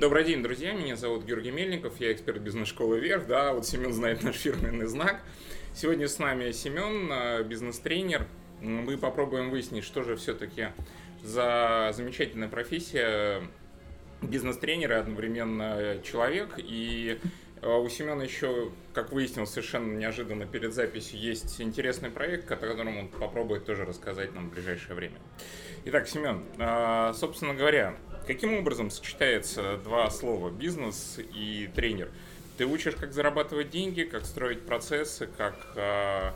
Добрый день, друзья. Меня зовут Георгий Мельников, я эксперт бизнес-школы «Вверх». Да, вот Семен знает наш фирменный знак. Сегодня с нами Семен, э, бизнес-тренер. Мы попробуем выяснить, что же все-таки за замечательная профессия бизнес-тренера, одновременно человек. И э, у Семена еще, как выяснилось совершенно неожиданно перед записью, есть интересный проект, о котором он попробует тоже рассказать нам в ближайшее время. Итак, Семен, э, собственно говоря, Каким образом сочетается два слова бизнес и тренер? Ты учишь, как зарабатывать деньги, как строить процессы, как, а,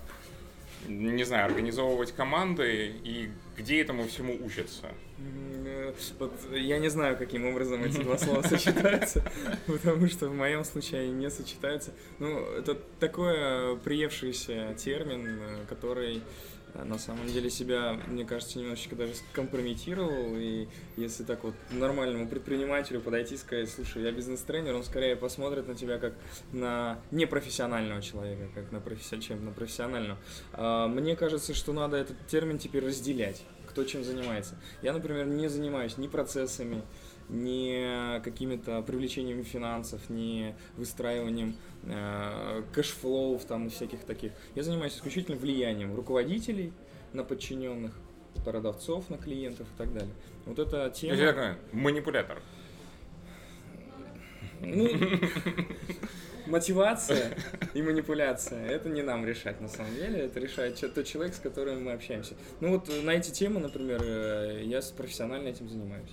не знаю, организовывать команды и где этому всему учатся? Э, вот я не знаю, каким образом эти два слова сочетаются, потому что в моем случае они не сочетаются. Ну, это такой приевшийся термин, э, который Э, на самом деле себя, мне кажется, немножечко даже скомпрометировал, и если так вот нормальному предпринимателю подойти и сказать, слушай, я бизнес-тренер, он скорее посмотрит на тебя как на непрофессионального человека, как на профессионального, чем на профессионального. А, мне кажется, что надо этот термин теперь разделять, кто чем занимается. Я, например, не занимаюсь ни процессами, ни какими-то привлечениями финансов, ни выстраиванием э, кэшфлоев там всяких таких. Я занимаюсь исключительно влиянием руководителей на подчиненных, продавцов на клиентов и так далее. Вот эта тема... Есть манипулятор. Ну, мотивация и манипуляция, это не нам решать на самом деле, это решает тот человек, с которым мы общаемся. Ну вот на эти темы, например, э, я профессионально этим занимаюсь.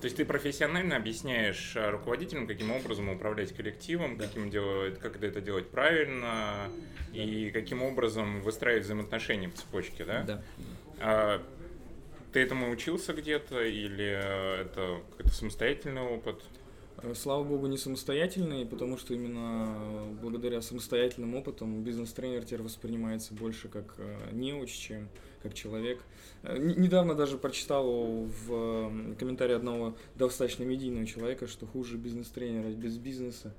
То есть ты профессионально объясняешь э, руководителям, каким образом управлять коллективом, да. каким делать, как это делать правильно да. и каким образом выстраивать взаимоотношения в цепочке, да? Да. А, ты этому учился где-то или это какой-то самостоятельный опыт? Э, слава богу, не самостоятельный, потому что именно благодаря самостоятельным опытам бизнес-тренер теперь воспринимается больше как э, неуч, чем как человек. Э, недавно даже прочитал в комментарии одного достаточно медийного человека, что хуже бизнес-тренера без бизнеса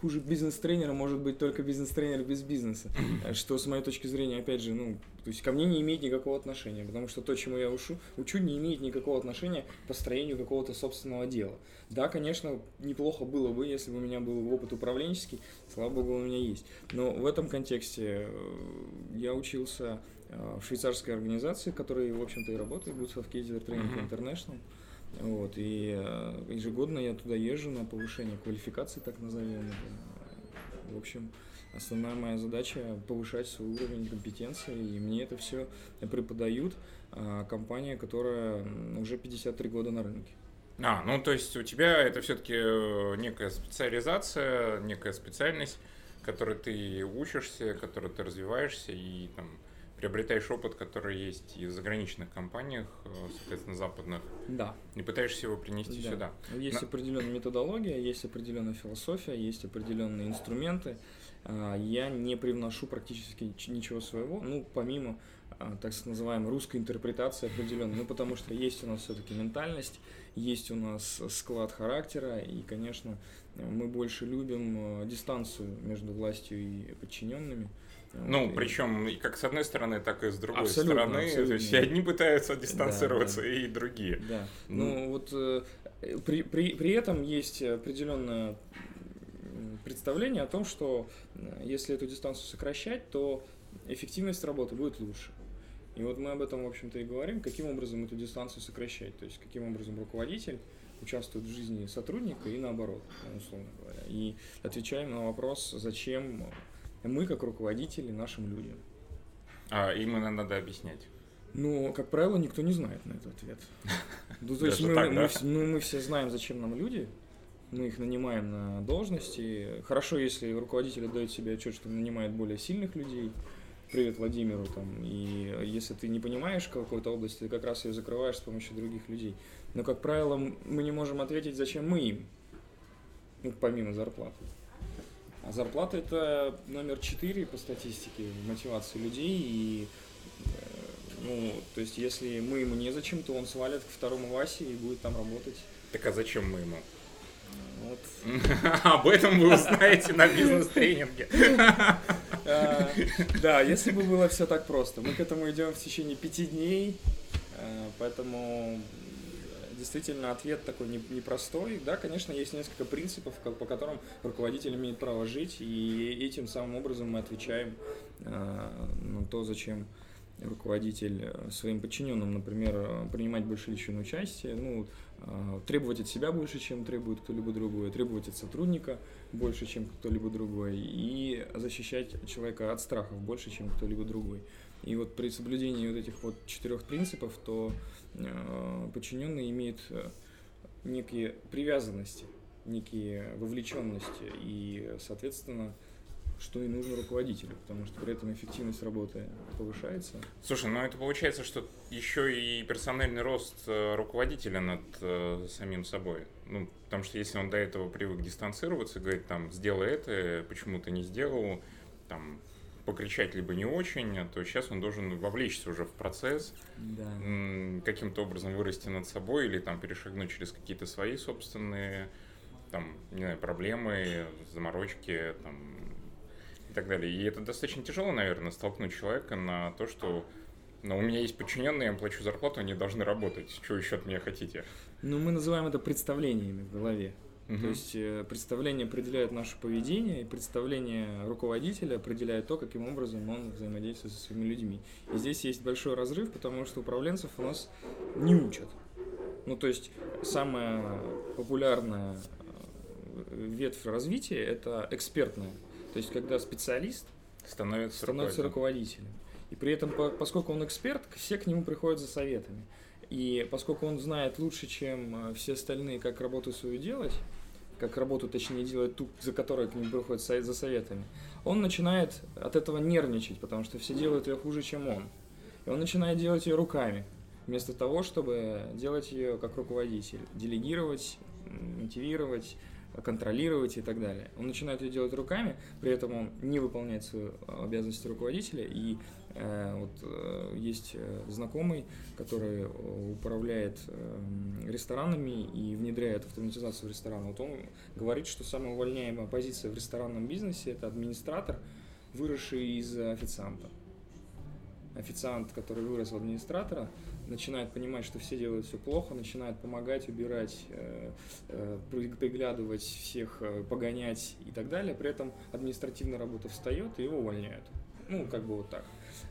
хуже бизнес-тренера может быть только бизнес-тренер без бизнеса. Что, с моей точки зрения, опять же, ну, то есть ко мне не имеет никакого отношения, потому что то, чему я учу, учу не имеет никакого отношения к построению какого-то собственного дела. Да, конечно, неплохо было бы, если бы у меня был опыт управленческий, слава богу, у меня есть. Но в этом контексте э, я учился э, в швейцарской организации, которая, в общем-то, и работает, Boots of Kaiser Training International. Вот, и э, ежегодно я туда езжу на повышение квалификации, так назовем. В общем, основная моя задача повышать свой уровень компетенции, и мне это все преподают а, компания, которая уже 53 года на рынке. А, ну то есть у тебя это все-таки э, некая специализация, некая специальность, которой ты учишься, которой ты развиваешься и там приобретаешь опыт, который есть и в заграничных компаниях, э, соответственно, западных. Да. И пытаешься его принести да. сюда. Есть Но... определенная методология, есть определенная философия, есть определенные инструменты. А, я не привношу практически ничего своего, ну, помимо а, так называемой русской интерпретации определенной, ну, потому что есть у нас все-таки ментальность, есть у нас склад характера, и, конечно, мы больше любим э, дистанцию между властью и подчиненными. Ну, вот, причем и как с одной стороны, так и с другой абсолютно, стороны. Абсолютно. То есть и одни пытаются дистанцироваться, да, да. и другие. Да. Ну, ну вот э, при, при, при этом есть определенное представление о том, что э, если эту дистанцию сокращать, то эффективность работы будет лучше. И вот мы об этом, в общем-то, и говорим, каким образом эту дистанцию сокращать, то есть каким образом руководитель участвует в жизни сотрудника и наоборот, условно говоря. И отвечаем на вопрос, зачем мы, как руководители, нашим людям. А им надо объяснять. Ну, как правило, никто не знает на этот ответ. Ну, то есть мы, так, мы, да? мы, ну, мы все знаем, зачем нам люди, мы их нанимаем на должности. Хорошо, если руководитель дает себе отчет, что нанимает более сильных людей. Привет Владимиру там. И если ты не понимаешь какой-то области, ты как раз ее закрываешь с помощью других людей. Но, как правило, мы не можем ответить, зачем мы им, ну, помимо зарплаты. А зарплата это номер четыре по статистике мотивации людей. И, э, ну, то есть, если мы ему незачем, то он свалит к второму Васе и будет там работать. Так а зачем мы ему? Вот. Об этом вы узнаете на бизнес-тренинге. А, да, если бы было все так просто. Мы к этому идем в течение пяти дней, э, поэтому действительно ответ такой непростой. Да, конечно, есть несколько принципов, по которым руководитель имеет право жить, и этим самым образом мы отвечаем на то, зачем руководитель э, своим подчиненным, например, э, принимать больше личное участие, ну, э, требовать от себя больше, чем требует кто-либо другой, требовать от сотрудника больше, чем кто-либо другой, и защищать человека от страхов больше, чем кто-либо другой. И вот при соблюдении вот этих вот четырех принципов, то подчиненный имеет некие привязанности, некие вовлеченности, и, соответственно, что и нужно руководителю, потому что при этом эффективность работы повышается. Слушай, ну это получается, что еще и персональный рост э, руководителя над э, самим собой. Ну, потому что если он до этого привык дистанцироваться, говорит, там, сделай это, почему ты не сделал, там, покричать либо не очень, то сейчас он должен вовлечься уже в процесс, да. каким-то образом вырасти над собой или там перешагнуть через какие-то свои собственные там, не знаю, проблемы, заморочки, там, и так далее. И это достаточно тяжело, наверное, столкнуть человека на то, что но ну, у меня есть подчиненные, я им плачу зарплату, они должны работать. Что еще от меня хотите? Ну, мы называем это представлениями в голове. Угу. То есть э, представление определяет наше поведение, и представление руководителя определяет то, каким образом он взаимодействует со своими людьми. И здесь есть большой разрыв, потому что управленцев у нас не учат. Ну, то есть самая популярная э, ветвь развития – это экспертная то есть, когда специалист становится, становится руководителем. И при этом, поскольку он эксперт, все к нему приходят за советами. И поскольку он знает лучше, чем э, все остальные, как работу свою делать, как работу, точнее, делать ту, за которой к нему приходят за советами, он начинает от этого нервничать, потому что все делают ее хуже, чем он. И он начинает делать ее руками, вместо того, чтобы делать ее как руководитель, делегировать, мотивировать, контролировать и так далее. Он начинает это делать руками, при этом он не выполняет свою обязанность руководителя. И э, вот э, есть э, знакомый, который управляет э, ресторанами и внедряет автоматизацию ресторана. Вот он говорит, что самая увольняемая позиция в ресторанном бизнесе это администратор, выросший из официанта. Официант, который вырос в администратора, начинает понимать, что все делают все плохо, начинает помогать, убирать, э, э, приглядывать всех, э, погонять и так далее. При этом административная работа встает и его увольняют. Ну, как бы вот так.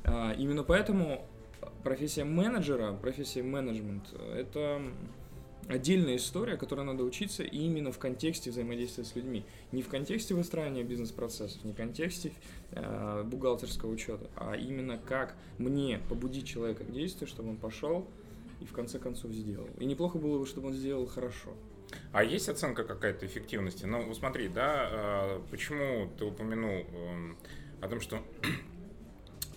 А, именно поэтому профессия менеджера, профессия менеджмент – это отдельная история, которой надо учиться именно в контексте взаимодействия с людьми. Не в контексте выстраивания бизнес-процессов, не в контексте э, бухгалтерского учета, а именно как мне побудить человека к действию, чтобы он пошел и в конце концов сделал. И неплохо было бы, чтобы он сделал хорошо. А есть оценка какая-то эффективности? Ну, смотри, да, э, почему ты упомянул э, о том, что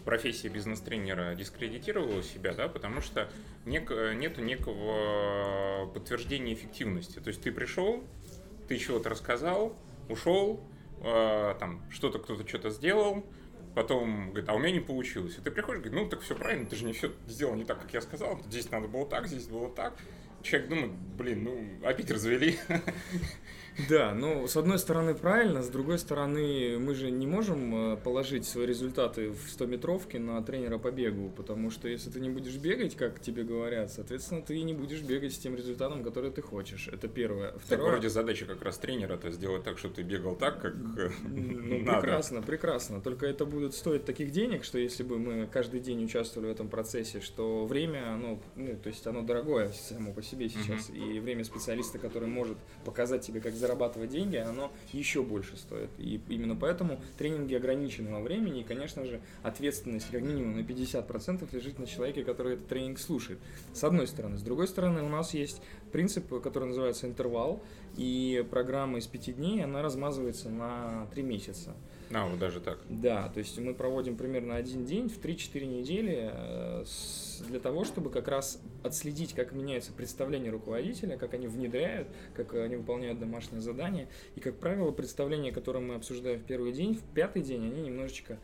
профессия бизнес-тренера дискредитировала себя, да, потому что нек, нету некого подтверждения эффективности. То есть ты пришел, ты чего-то рассказал, ушел, э, там что-то кто-то что-то сделал, потом говорит, а у меня не получилось. И ты приходишь, говорит, ну так все правильно, ты же не все сделал не так, как я сказал, здесь надо было так, здесь было так. Человек думает, блин, ну опять развели. Да, ну, с одной стороны правильно, с другой стороны мы же не можем э, положить свои результаты в 100-метровке на тренера по бегу, потому что если ты не будешь бегать, как тебе говорят, соответственно, ты не будешь бегать с тем результатом, который ты хочешь. Это первое. Второе... Так вроде задача как раз тренера это сделать так, чтобы ты бегал так, как э, ну, надо. Прекрасно, прекрасно. Только это будет стоить таких денег, что если бы мы каждый день участвовали в этом процессе, что время, оно, ну, то есть оно дорогое само по себе сейчас, uh-huh. и время специалиста, который может показать тебе, как зарабатывать деньги, оно еще больше стоит. И именно поэтому тренинги ограничены во времени, и, конечно же, ответственность как минимум на 50% лежит на человеке, который этот тренинг слушает. С одной стороны. С другой стороны, у нас есть принцип, который называется интервал, и программа из пяти дней, она размазывается на три месяца. А, вот даже так. Да, то есть мы проводим примерно один день в 3-4 недели э, для того, чтобы как раз отследить, как меняется представление руководителя, как они внедряют, как они выполняют домашние задания. И, как правило, представления, которые мы обсуждаем в первый день, в пятый день, они немножечко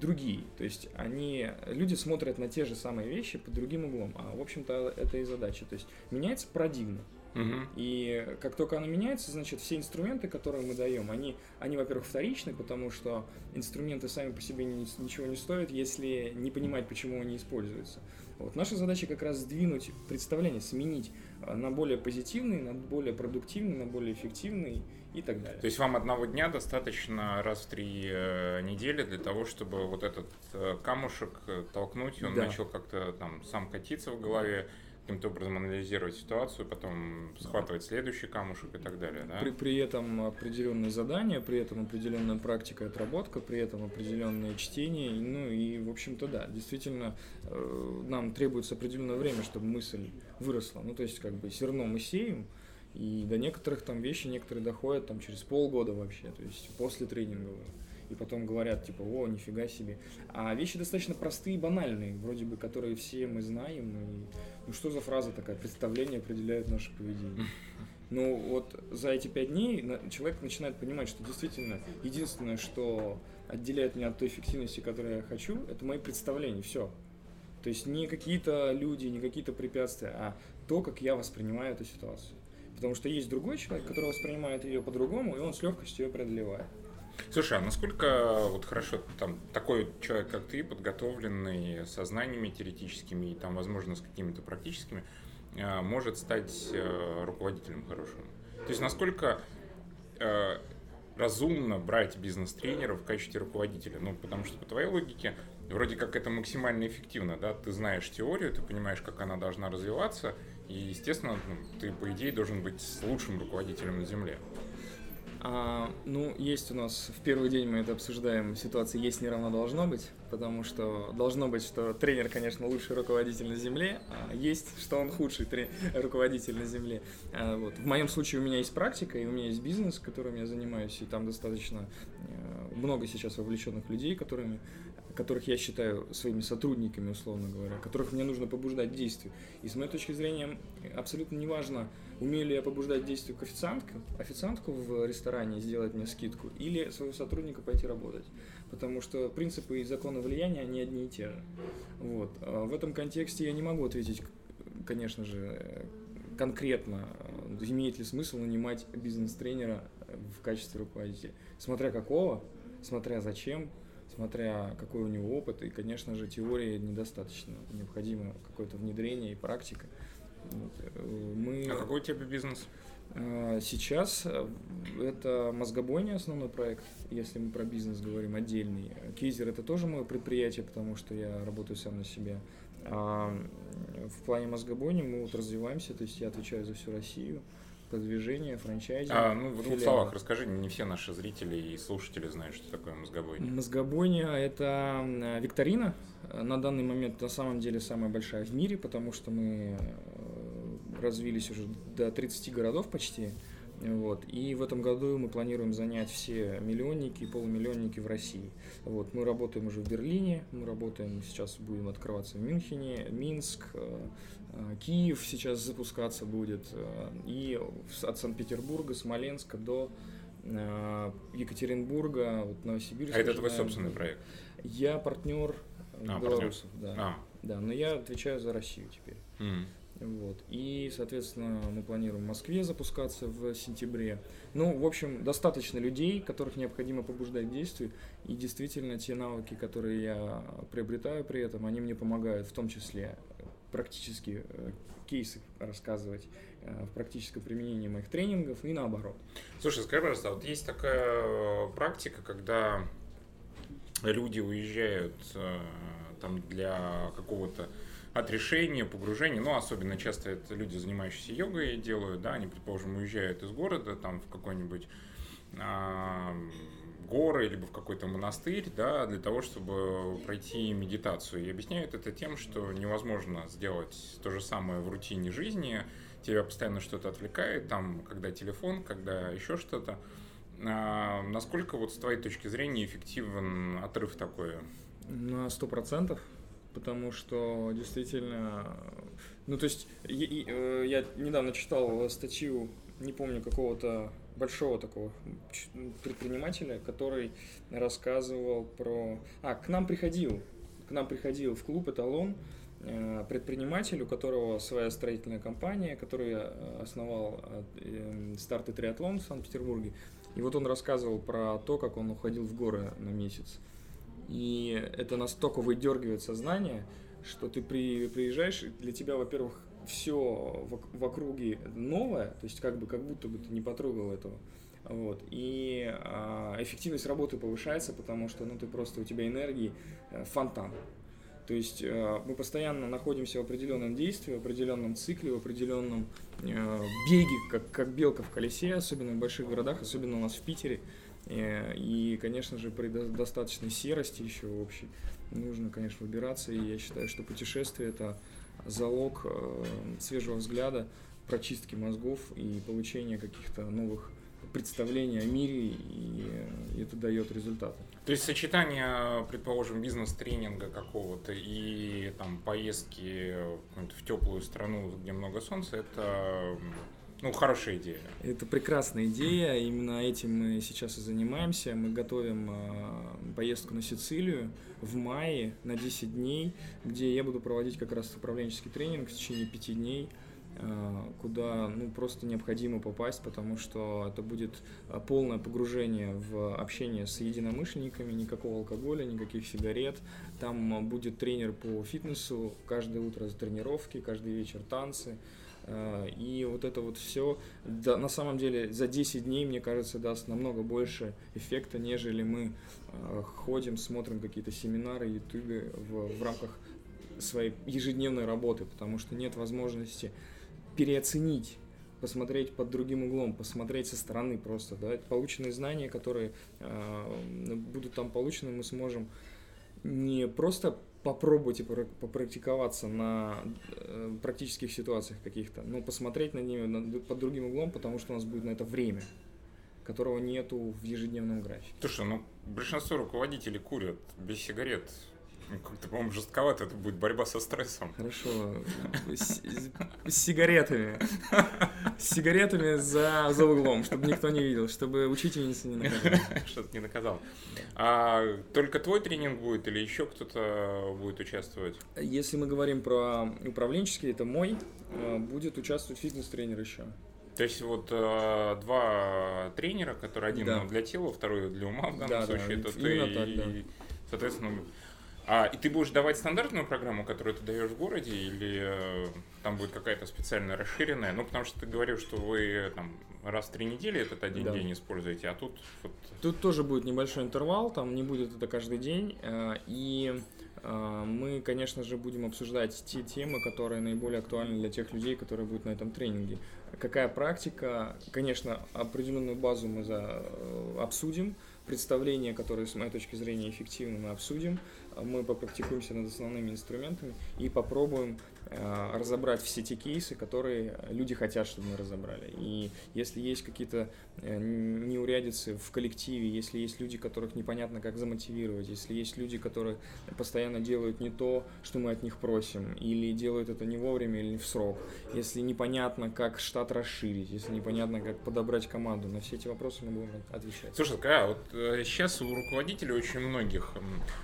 другие. То есть они, люди смотрят на те же самые вещи под другим углом. А, в общем-то, это и задача. То есть меняется парадигма. Угу. И как только оно меняется, значит, все инструменты, которые мы даем, они, они во-первых, вторичны, потому что инструменты сами по себе ни, ничего не стоят, если не понимать, почему они используются. Вот наша задача как раз сдвинуть представление, сменить а, на более позитивный, на более продуктивный, на более эффективный и так далее. То есть вам одного дня достаточно раз в три э, недели для того, чтобы вот этот э, камушек э, толкнуть, он да. начал как-то там сам катиться в голове, каким-то образом анализировать ситуацию, потом схватывать следующий камушек и так далее, да? При, при этом определенные задания, при этом определенная практика и отработка, при этом определенное чтение, ну и, в общем-то, да, действительно, нам требуется определенное время, чтобы мысль выросла. Ну, то есть, как бы, зерно мы сеем, и до некоторых там вещи некоторые доходят там через полгода вообще, то есть после тренингового и потом говорят, типа, о, нифига себе. А вещи достаточно простые и банальные, вроде бы, которые все мы знаем. И, ну что за фраза такая? Представление определяет наше поведение. Ну вот за эти пять дней человек начинает понимать, что действительно единственное, что отделяет меня от той эффективности, которую я хочу, это мои представления, все. То есть не какие-то люди, не какие-то препятствия, а то, как я воспринимаю эту ситуацию. Потому что есть другой человек, который воспринимает ее по-другому, и он с легкостью ее преодолевает. Слушай, а насколько вот хорошо там такой человек, как ты, подготовленный со знаниями теоретическими и там, возможно, с какими-то практическими, э, может стать э, руководителем хорошим? То есть насколько э, разумно брать бизнес-тренера в качестве руководителя? Ну, потому что по твоей логике вроде как это максимально эффективно, да? Ты знаешь теорию, ты понимаешь, как она должна развиваться, и, естественно, ну, ты, по идее, должен быть лучшим руководителем на Земле. А, ну, есть у нас, в первый день мы это обсуждаем, ситуация есть не равно должно быть, потому что должно быть, что тренер, конечно, лучший руководитель на земле, а есть, что он худший тренер, руководитель на земле. А, вот. В моем случае у меня есть практика, и у меня есть бизнес, которым я занимаюсь, и там достаточно э, много сейчас вовлеченных людей, которыми которых я считаю своими сотрудниками, условно говоря, которых мне нужно побуждать действию. И с моей точки зрения абсолютно неважно, умею ли я побуждать действию к официантку, официантку в ресторане сделать мне скидку, или своего сотрудника пойти работать. Потому что принципы и законы влияния, они одни и те же. Вот. А в этом контексте я не могу ответить, конечно же, конкретно, имеет ли смысл нанимать бизнес-тренера в качестве руководителя. Смотря какого, смотря зачем, смотря какой у него опыт, и, конечно же, теории недостаточно. Необходимо какое-то внедрение и практика. Э, мы... А какой у тебя бизнес? Э, сейчас э, это мозгобойня основной проект, если мы про бизнес говорим отдельный. Кейзер это тоже мое предприятие, потому что я работаю сам на себя. А в плане мозгобойни мы вот развиваемся, то есть я отвечаю за всю Россию продвижение, франчайзинг. А, ну, в двух словах расскажи, не все наши зрители и слушатели знают, что такое мозгобойня. Мозгобойня – это викторина, на данный момент на самом деле самая большая в мире, потому что мы э, развились уже до 30 городов почти. Вот. И в этом году мы планируем занять все миллионники и полумиллионники в России. Вот. Мы работаем уже в Берлине, мы работаем, сейчас будем открываться в Мюнхене, Минск, э, э, Киев сейчас запускаться будет. Э, и от Санкт-Петербурга, Смоленска до Екатеринбурга, вот Новосибирска. А это твой собственный проект? Я партнер а, белорусов, партнер. да. А. Да, но я отвечаю за Россию теперь. Mm. Вот. И, соответственно, мы планируем в Москве запускаться в сентябре. Ну, в общем, достаточно людей, которых необходимо побуждать к действию. И действительно, те навыки, которые я приобретаю при этом, они мне помогают, в том числе практически э, кейсы рассказывать э, в практическом применении моих тренингов и наоборот. Слушай, скажи, пожалуйста, вот есть такая практика, когда люди уезжают э, там для какого-то от решения, погружения, ну, особенно часто это люди, занимающиеся йогой, делают, да, они, предположим, уезжают из города, там, в какой-нибудь а, горы, либо в какой-то монастырь, да, для того, чтобы пройти медитацию. И объясняют это тем, что невозможно сделать то же самое в рутине жизни, тебя постоянно что-то отвлекает, там, когда телефон, когда еще что-то. А, насколько вот с твоей точки зрения эффективен отрыв такой? На сто процентов потому что действительно, ну то есть я, э, я недавно читал статью, не помню какого-то большого такого предпринимателя, который рассказывал про, а к нам приходил, к нам приходил в клуб Эталон э, предприниматель, у которого своя строительная компания, который э, основал э, старты триатлон в Санкт-Петербурге. И вот он рассказывал про то, как он уходил в горы на месяц. И это настолько выдергивает сознание, что ты при, приезжаешь, для тебя, во-первых, все в, в округе новое, то есть как бы как будто бы ты не потрогал этого. Вот. И э, эффективность работы повышается, потому что ну, ты просто у тебя энергии э, фонтан. То есть э, мы постоянно находимся в определенном действии, в определенном цикле, в определенном э, беге, как, как белка в колесе, особенно в больших городах, особенно у нас в Питере. И, конечно же, при достаточной серости еще общей нужно, конечно, выбираться. И я считаю, что путешествие – это залог э, свежего взгляда, прочистки мозгов и получения каких-то новых представления о мире, и это дает результаты. То есть сочетание, предположим, бизнес-тренинга какого-то и там поездки в теплую страну, где много солнца, это ну, хорошая идея. Это прекрасная идея. Именно этим мы сейчас и занимаемся. Мы готовим э, поездку на Сицилию в мае на 10 дней, где я буду проводить как раз управленческий тренинг в течение 5 дней э, куда ну, просто необходимо попасть, потому что это будет э, полное погружение в общение с единомышленниками, никакого алкоголя, никаких сигарет. Там будет тренер по фитнесу, каждое утро тренировки, каждый вечер танцы. Э, и вот это вот все, да, на самом деле, за 10 дней, мне кажется, даст намного больше эффекта, нежели мы э, ходим, смотрим какие-то семинары, ютубе в, в рамках своей ежедневной работы, потому что нет возможности переоценить посмотреть под другим углом, посмотреть со стороны просто, да, полученные знания, которые э, будут там получены, мы сможем не просто попробуйте попрактиковаться на э, практических ситуациях каких-то, но посмотреть на ними под другим углом, потому что у нас будет на это время, которого нету в ежедневном графике. Слушай, ну большинство руководителей курят без сигарет. Как-то, по-моему, жестковато это будет борьба со стрессом. Хорошо. С, с сигаретами. С сигаретами за, за углом, чтобы никто не видел, чтобы учительница не наказала. Что-то не наказал. А только твой тренинг будет или еще кто-то будет участвовать? Если мы говорим про управленческий, это мой. Э, будет участвовать фитнес-тренер еще. То есть вот э, два тренера, которые один да. для тела, второй для ума в данном да, случае, да, это ты так, да. и, соответственно, а, и ты будешь давать стандартную программу, которую ты даешь в городе, или э, там будет какая-то специальная расширенная? Ну, потому что ты говорил, что вы там раз в три недели этот один да. день используете, а тут вот... Тут тоже будет небольшой интервал, там не будет это каждый день, э, и э, мы, конечно же, будем обсуждать те темы, которые наиболее актуальны для тех людей, которые будут на этом тренинге. Какая практика? Конечно, определенную базу мы за, э, обсудим, представления, которые, с моей точки зрения, эффективны, мы обсудим мы попрактикуемся над основными инструментами и попробуем Э, разобрать все те кейсы, которые люди хотят, чтобы мы разобрали. И если есть какие-то э, неурядицы в коллективе, если есть люди, которых непонятно как замотивировать, если есть люди, которые постоянно делают не то, что мы от них просим, или делают это не вовремя или не в срок, если непонятно, как штат расширить, если непонятно, как подобрать команду, на все эти вопросы мы будем отвечать. Слушай, а вот сейчас у руководителей очень многих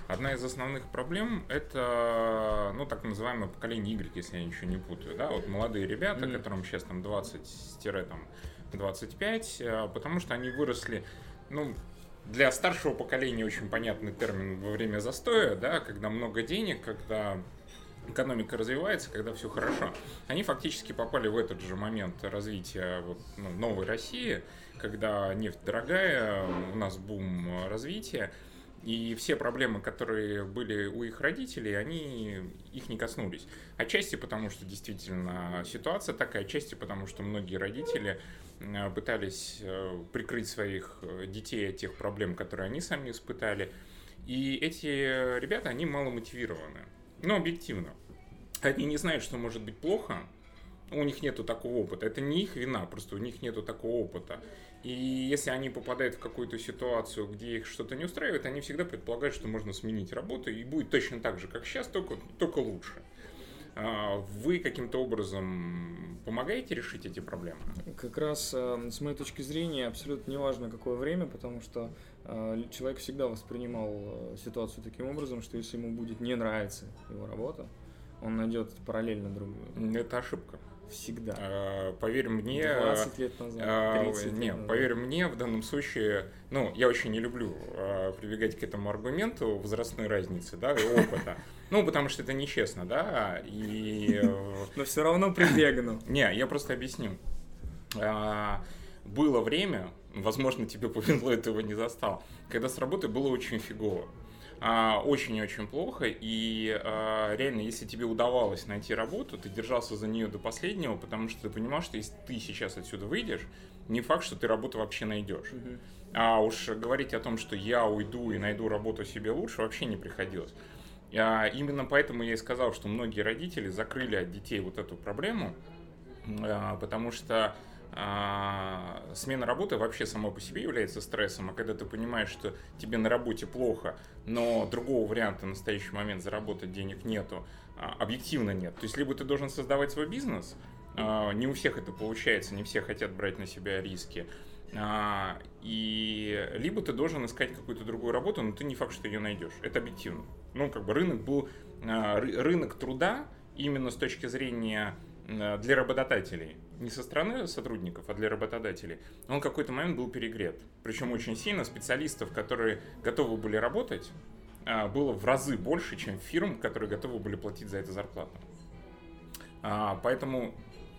одна из основных проблем это, ну, так называемое поколение Y, если я ничего не путаю, да, вот молодые ребята, mm. которым сейчас там 20-25, э, потому что они выросли, ну, для старшего поколения очень понятный термин во время застоя, да, когда много денег, когда экономика развивается, когда все хорошо. Они фактически попали в этот же момент развития вот, ну, новой России, когда нефть дорогая, у нас бум развития, и все проблемы, которые были у их родителей, они их не коснулись. Отчасти потому, что действительно ситуация такая, отчасти потому, что многие родители э, пытались э, прикрыть своих э, детей от тех проблем, которые они сами испытали. И эти ребята, они мало мотивированы. Но объективно. Они не знают, что может быть плохо, у них нету такого опыта. Это не их вина, просто у них нету такого опыта. И если они попадают в какую-то ситуацию, где их что-то не устраивает, они всегда предполагают, что можно сменить работу и будет точно так же, как сейчас, только, только лучше. А вы каким-то образом помогаете решить эти проблемы? Как раз э, с моей точки зрения абсолютно не важно какое время, потому что э, человек всегда воспринимал э, ситуацию таким образом, что если ему будет не нравиться его работа, он найдет параллельно другую. Это ошибка. Всегда. А, поверь мне... 20 лет назад, 30 лет Не, назад. поверь мне, в данном случае, ну, я очень не люблю а, прибегать к этому аргументу возрастной разницы, да, и опыта. Ну, потому что это нечестно, да, и... э, Но все равно прибегну. Не, я просто объясню. А, Было время, возможно, тебе повезло, его не застал, когда с работы было очень фигово. А, Очень и очень плохо, и а, реально, если тебе удавалось найти работу, ты держался за нее до последнего, потому что ты понимал, что если ты сейчас отсюда выйдешь, не факт, что ты работу вообще найдешь. А уж говорить о том, что я уйду и найду работу себе лучше, вообще не приходилось. А, Именно поэтому я и сказал, что многие родители закрыли от детей вот эту проблему, а, потому что а, смена работы вообще сама по себе является стрессом, а когда ты понимаешь, что тебе на работе плохо, но другого варианта в настоящий момент заработать денег нету, а, объективно нет. То есть либо ты должен создавать свой бизнес, а, не у всех это получается, не все хотят брать на себя риски, а, и либо ты должен искать какую-то другую работу, но ты не факт, что ее найдешь. Это объективно. Ну, как бы рынок был, а, ры- рынок труда именно с точки зрения для работодателей, не со стороны сотрудников, а для работодателей, он в какой-то момент был перегрет. Причем очень сильно специалистов, которые готовы были работать, а, было в разы больше, чем фирм, которые готовы были платить за это зарплату. А, Поэтому,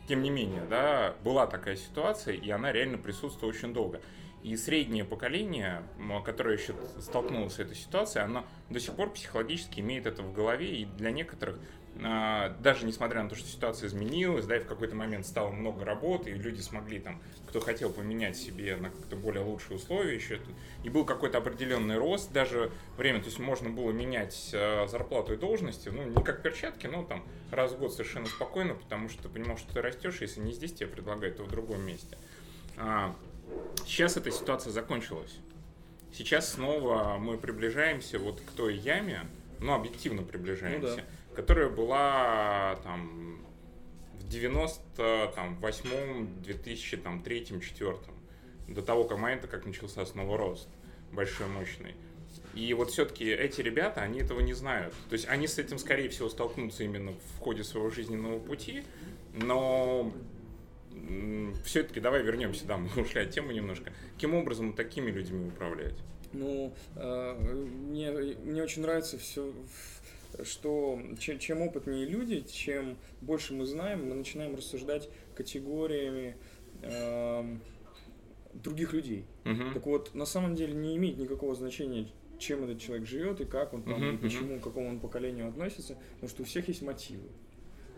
тем не менее, да, была такая ситуация, и она реально присутствовала очень долго. И среднее поколение, которое еще столкнулось с этой ситуацией, оно до сих пор психологически имеет это в голове, и для некоторых, даже несмотря на то, что ситуация изменилась, да, и в какой-то момент стало много работы, и люди смогли там, кто хотел поменять себе на как-то более лучшие условия еще, и был какой-то определенный рост, даже время, то есть можно было менять э, зарплату и должности, ну, не как перчатки, но там раз в год совершенно спокойно, потому что ты понимал, что ты растешь, если не здесь тебе предлагают, то в другом месте. А, Сейчас эта ситуация закончилась. Сейчас снова мы приближаемся вот к той яме, ну, объективно приближаемся, Ну да. Которая была там в 98-м, 2003-м, 2004 до того как момента, как начался снова рост большой, мощный. И вот все-таки эти ребята, они этого не знают. То есть они с этим, скорее всего, столкнутся именно в ходе своего жизненного пути, но все-таки давай вернемся, да, мы ушли от темы немножко. Каким образом такими людьми управлять? Ну, э, мне, мне очень нравится все, что чем, чем опытнее люди, чем больше мы знаем, мы начинаем рассуждать категориями эм, других людей. Мгм. Так вот, на самом деле не имеет никакого значения, чем этот человек живет и как он там, Мгм, и почему, к какому он поколению относится, потому что у всех есть мотивы.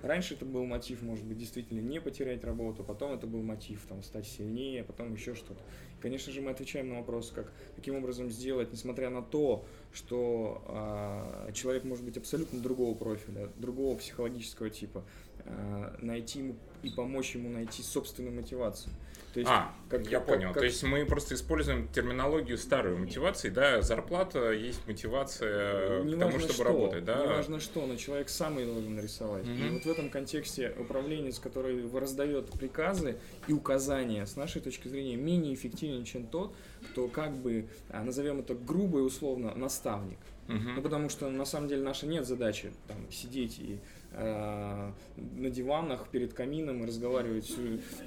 Раньше это был мотив, может быть, действительно не потерять работу, потом это был мотив там, стать сильнее, потом еще что-то. Конечно же, мы отвечаем на вопрос, как, каким образом сделать, несмотря на то, что а, человек может быть абсолютно другого профиля, другого психологического типа, а, найти ему и помочь ему найти собственную мотивацию. То есть, а, как- я как- понял. как- То есть мы просто используем терминологию старой мотивации, да, зарплата есть мотивация к тому, чтобы работать, да? Неважно что, но человек сам ее должен нарисовать. И Мгм. вот в этом контексте управленец, который раздает приказы и указания, с нашей точки зрения, менее эффективен, чем тот, кто как бы, а, назовем это грубо и условно, наставник. Мгм. Ну, потому что на самом деле наша нет задачи там сидеть и э, на диванах перед камином и разговаривать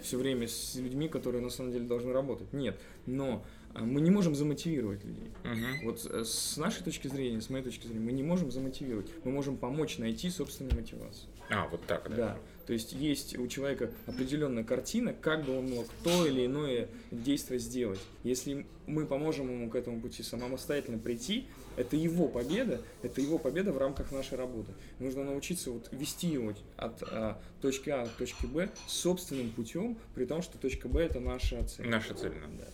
все, время с людьми, которые на самом деле должны работать. Нет. Но мы не можем замотивировать людей. Мгм. Вот э, с нашей точки зрения, с моей точки зрения, мы не можем замотивировать. Мы можем помочь найти собственную мотивацию. А, вот так, да. Да. То есть есть у человека определенная картина, как бы он мог то или иное действие сделать. Если мы поможем ему к этому пути самостоятельно прийти, это его победа, это его победа в рамках нашей работы. Нужно научиться вот вести его от а, точки А к точке Б собственным путем, при том, что точка Б это наша цель. Наша цель, да.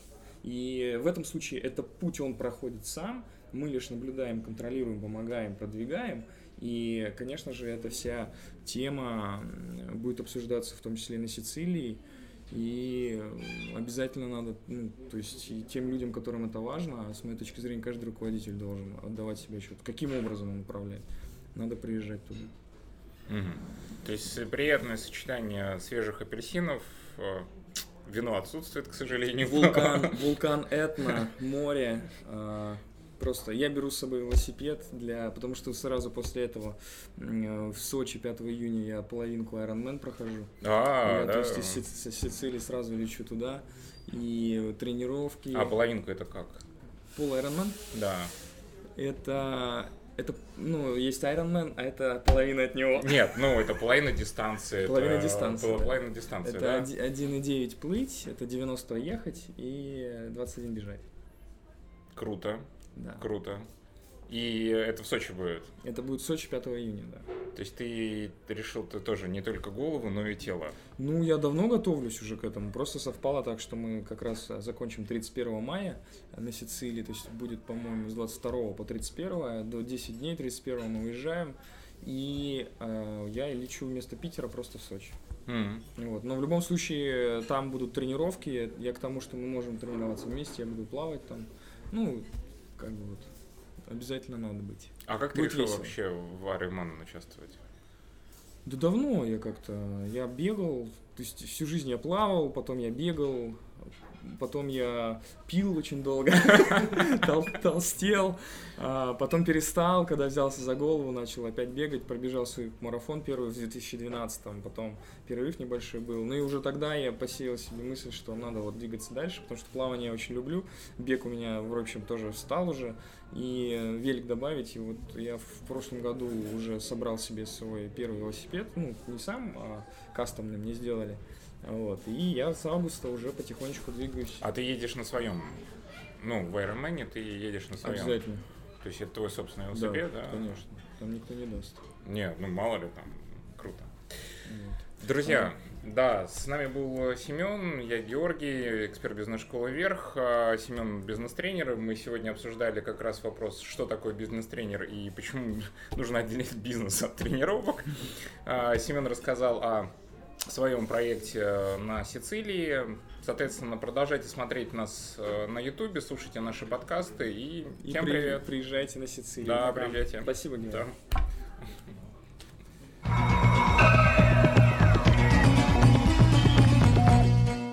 И в этом случае этот путь он проходит сам, мы лишь наблюдаем, контролируем, помогаем, продвигаем. И, конечно же, эта вся тема будет обсуждаться в том числе и на Сицилии. И обязательно надо, ну, то есть и тем людям, которым это важно, а с моей точки зрения, каждый руководитель должен отдавать себе отчет, каким образом он управляет. Надо приезжать туда. Мгм. То есть приятное сочетание свежих апельсинов, э, вино отсутствует, к сожалению. Вулкан, вулкан Этна, море, а, Просто я беру с собой велосипед, для, потому что сразу после этого в Сочи 5 июня я половинку Ironman прохожу. А, я, да. То есть из Си- Сицилии сразу лечу туда. И тренировки. А половинку это как? Пол Ironman Да. это это, ну, есть Ironman, а это половина от него. Нет, ну это половина дистанции. Половина это дистанции, да. Половина дистанции, Это да? оди- 1,9 плыть, это 90 ехать и 21 бежать. Круто, Да. круто. И это в Сочи будет. Это будет Сочи 5 июня, да. То есть ты решил ты тоже не только голову, но и тело. Ну, я давно готовлюсь уже к этому. Просто совпало так, что мы как раз а, закончим 31 мая на Сицилии. То есть будет, по-моему, с 22 по 31, до 10 дней 31 мы уезжаем. И э, я лечу вместо Питера просто в Сочи. М. Вот. Но в любом случае там будут тренировки. Я к тому, что мы можем тренироваться вместе, я буду плавать там. Ну, как бы вот. Обязательно надо быть. А как ты Будет решил весело. вообще в Ironman участвовать? Да давно я как-то, я бегал, то есть всю жизнь я плавал, потом я бегал, потом я пил очень долго, тол- толстел, а, потом перестал, когда взялся за голову, начал опять бегать, пробежал свой марафон первый в 2012, потом перерыв небольшой был, ну и уже тогда я посеял себе мысль, что надо вот двигаться дальше, потому что плавание я очень люблю, бег у меня, в общем, тоже встал уже, и э, велик добавить, и вот я в прошлом году уже собрал себе свой первый велосипед, ну, не сам, а кастомный мне сделали, вот, и я с августа уже потихонечку двигаюсь. А ты едешь на своем, ну, в Ironman ты едешь на своем. Обязательно. То есть это твой собственный велосипед, да? конечно. Там никто не даст. Нет, ну мало ли там, круто. Вот. Друзья, да, с нами был Семен, я Георгий, эксперт бизнес-школы «Вверх», а Семен бизнес-тренер. Мы сегодня обсуждали как раз вопрос, что такое бизнес-тренер и почему нужно отделять бизнес от тренировок. А, Семен рассказал о своем проекте на Сицилии. Соответственно, продолжайте смотреть нас э, на Ютубе, слушайте наши подкасты и, И всем при- привет. приезжайте на Сицилию. Да, Пока. приезжайте. Спасибо, Георгий. Да.